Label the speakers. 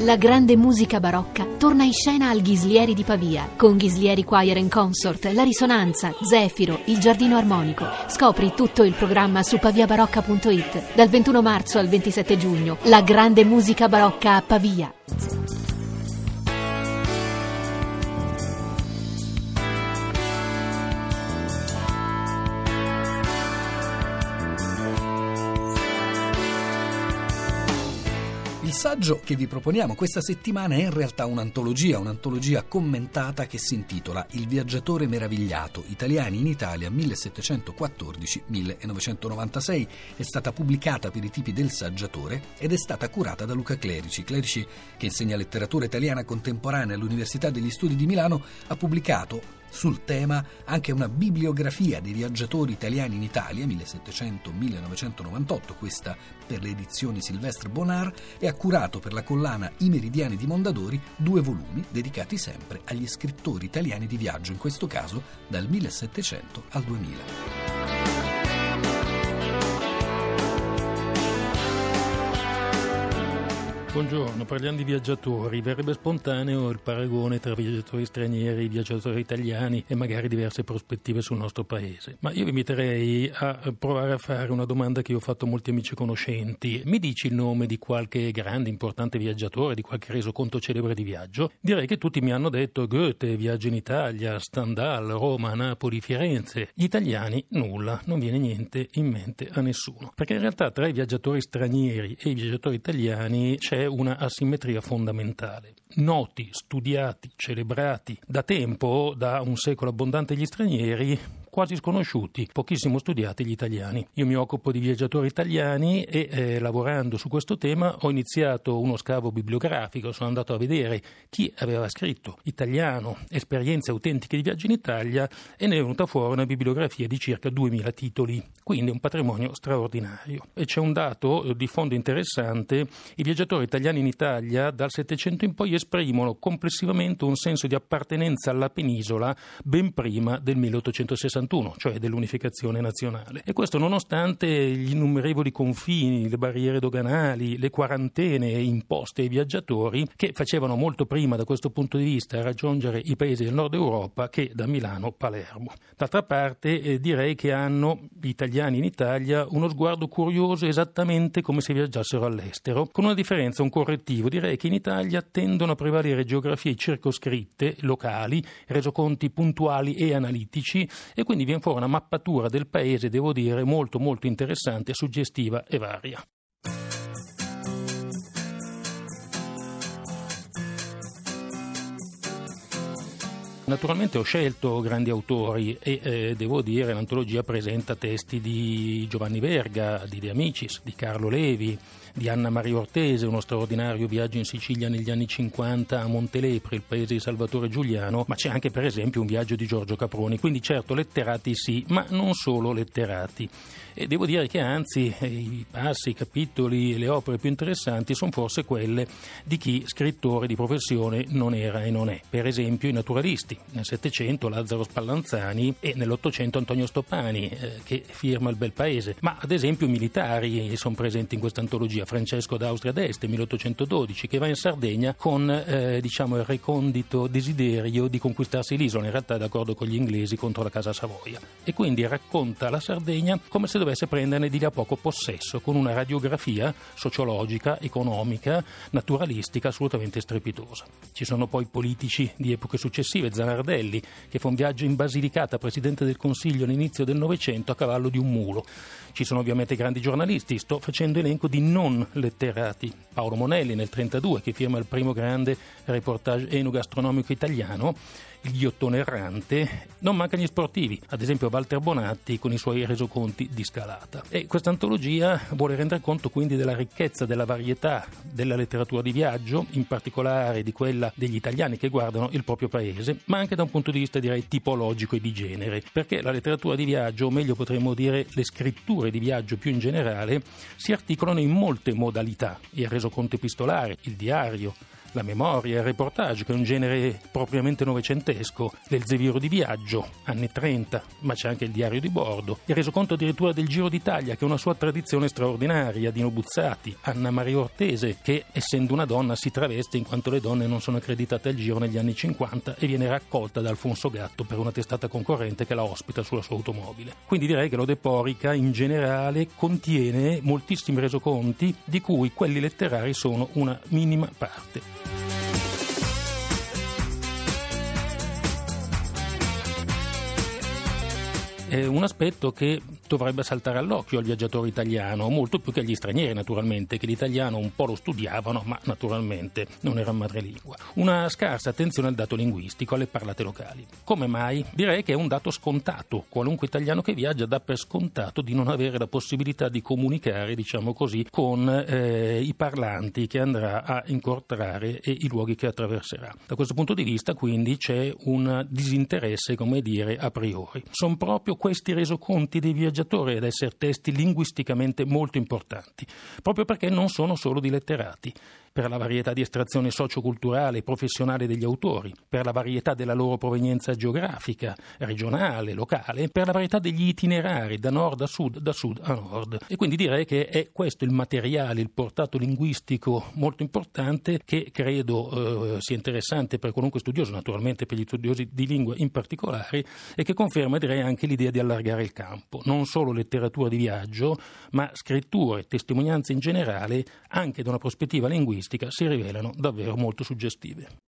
Speaker 1: La grande musica barocca torna in scena al Ghislieri di Pavia con Ghislieri Choir and Consort, La Risonanza, Zefiro, Il Giardino Armonico. Scopri tutto il programma su paviabarocca.it dal 21 marzo al 27 giugno. La grande musica barocca a Pavia.
Speaker 2: Il saggio che vi proponiamo questa settimana è in realtà un'antologia, un'antologia commentata che si intitola Il viaggiatore meravigliato, italiani in Italia 1714-1996. È stata pubblicata per i tipi del saggiatore ed è stata curata da Luca Clerici. Clerici, che insegna letteratura italiana contemporanea all'Università degli Studi di Milano, ha pubblicato sul tema anche una bibliografia dei viaggiatori italiani in Italia 1700-1998, questa per le edizioni Silvestre Bonar, e ha curato per la collana I Meridiani di Mondadori due volumi dedicati sempre agli scrittori italiani di viaggio, in questo caso dal 1700 al 2000.
Speaker 3: Buongiorno, parliamo di viaggiatori. Verrebbe spontaneo il paragone tra viaggiatori stranieri, viaggiatori italiani e magari diverse prospettive sul nostro paese. Ma io vi inviterei a provare a fare una domanda che io ho fatto a molti amici conoscenti. Mi dici il nome di qualche grande, importante viaggiatore, di qualche resoconto celebre di viaggio? Direi che tutti mi hanno detto Goethe, viaggio in Italia, Stendhal, Roma, Napoli, Firenze. Gli italiani nulla, non viene niente in mente a nessuno. Perché in realtà tra i viaggiatori stranieri e i viaggiatori italiani c'è una asimmetria fondamentale. Noti, studiati, celebrati da tempo, da un secolo abbondante gli stranieri, quasi sconosciuti, pochissimo studiati gli italiani. Io mi occupo di viaggiatori italiani e eh, lavorando su questo tema ho iniziato uno scavo bibliografico, sono andato a vedere chi aveva scritto italiano, esperienze autentiche di viaggio in Italia e ne è venuta fuori una bibliografia di circa 2000 titoli, quindi un patrimonio straordinario. E c'è un dato eh, di fondo interessante, i viaggiatori italiani in Italia dal Settecento in poi esprimono complessivamente un senso di appartenenza alla penisola ben prima del 1860 1961, cioè dell'unificazione nazionale. E questo nonostante gli innumerevoli confini, le barriere doganali, le quarantene imposte ai viaggiatori che facevano molto prima da questo punto di vista raggiungere i paesi del nord Europa che da Milano Palermo. D'altra parte eh, direi che hanno gli italiani in Italia uno sguardo curioso esattamente come se viaggiassero all'estero, con una differenza, un correttivo. Direi che in Italia tendono a prevalere geografie circoscritte, locali, resoconti puntuali e analitici e quindi viene fuori una mappatura del paese, devo dire, molto molto interessante, suggestiva e varia. Naturalmente ho scelto grandi autori e eh, devo dire l'antologia presenta testi di Giovanni Verga, di De Amicis, di Carlo Levi, di Anna Maria Ortese, uno straordinario viaggio in Sicilia negli anni 50 a Montelepre, il paese di Salvatore Giuliano, ma c'è anche per esempio un viaggio di Giorgio Caproni, quindi certo letterati sì, ma non solo letterati. E devo dire che anzi i passi, i capitoli e le opere più interessanti sono forse quelle di chi scrittore di professione non era e non è. Per esempio i naturalisti, nel Settecento Lazzaro Spallanzani e nell'Ottocento Antonio Stoppani, eh, che firma il bel paese, ma ad esempio i militari sono presenti in questa antologia, Francesco d'Austria d'Este, 1812, che va in Sardegna con eh, diciamo, il recondito desiderio di conquistarsi l'isola, in realtà d'accordo con gli inglesi contro la Casa Savoia. E quindi racconta la Sardegna come se dovesse prenderne di lì a poco possesso, con una radiografia sociologica, economica, naturalistica assolutamente strepitosa. Ci sono poi politici di epoche successive, Zanardelli, che fa un viaggio in Basilicata, presidente del Consiglio all'inizio del Novecento, a cavallo di un mulo. Ci sono ovviamente grandi giornalisti, sto facendo elenco di non letterati. Paolo Monelli nel 1932, che firma il primo grande reportage enogastronomico italiano, il ghiottone errante, non mancano gli sportivi, ad esempio Walter Bonatti con i suoi resoconti di scalata. E questa antologia vuole rendere conto quindi della ricchezza, della varietà della letteratura di viaggio, in particolare di quella degli italiani che guardano il proprio paese, ma anche da un punto di vista direi tipologico e di genere, perché la letteratura di viaggio, o meglio potremmo dire le scritture di viaggio più in generale, si articolano in molte modalità, il resoconto epistolare, il diario, la memoria, il reportage, che è un genere propriamente novecentesco, l'Elzeviro di viaggio, anni 30, ma c'è anche il diario di bordo, il resoconto addirittura del Giro d'Italia, che è una sua tradizione straordinaria, Dino Buzzati, Anna Maria Ortese, che essendo una donna si traveste in quanto le donne non sono accreditate al Giro negli anni 50 e viene raccolta da Alfonso Gatto per una testata concorrente che la ospita sulla sua automobile. Quindi direi che l'Ode Porica in generale contiene moltissimi resoconti di cui quelli letterari sono una minima parte. È un aspetto che dovrebbe saltare all'occhio al viaggiatore italiano, molto più che agli stranieri naturalmente, che l'italiano un po' lo studiavano, ma naturalmente non era madrelingua. Una scarsa attenzione al dato linguistico, alle parlate locali. Come mai? Direi che è un dato scontato. Qualunque italiano che viaggia dà per scontato di non avere la possibilità di comunicare, diciamo così, con eh, i parlanti che andrà a incontrare e i luoghi che attraverserà. Da questo punto di vista, quindi, c'è un disinteresse, come dire, a priori. Sono proprio questi resoconti dei viaggiatori ad essere testi linguisticamente molto importanti, proprio perché non sono solo di letterati per la varietà di estrazione socioculturale e professionale degli autori, per la varietà della loro provenienza geografica, regionale, locale, per la varietà degli itinerari da nord a sud, da sud a nord. E quindi direi che è questo il materiale, il portato linguistico molto importante che credo eh, sia interessante per qualunque studioso, naturalmente per gli studiosi di lingua in particolare, e che conferma direi anche l'idea di allargare il campo, non solo letteratura di viaggio, ma scritture, testimonianze in generale, anche da una prospettiva linguistica si rivelano davvero molto suggestive.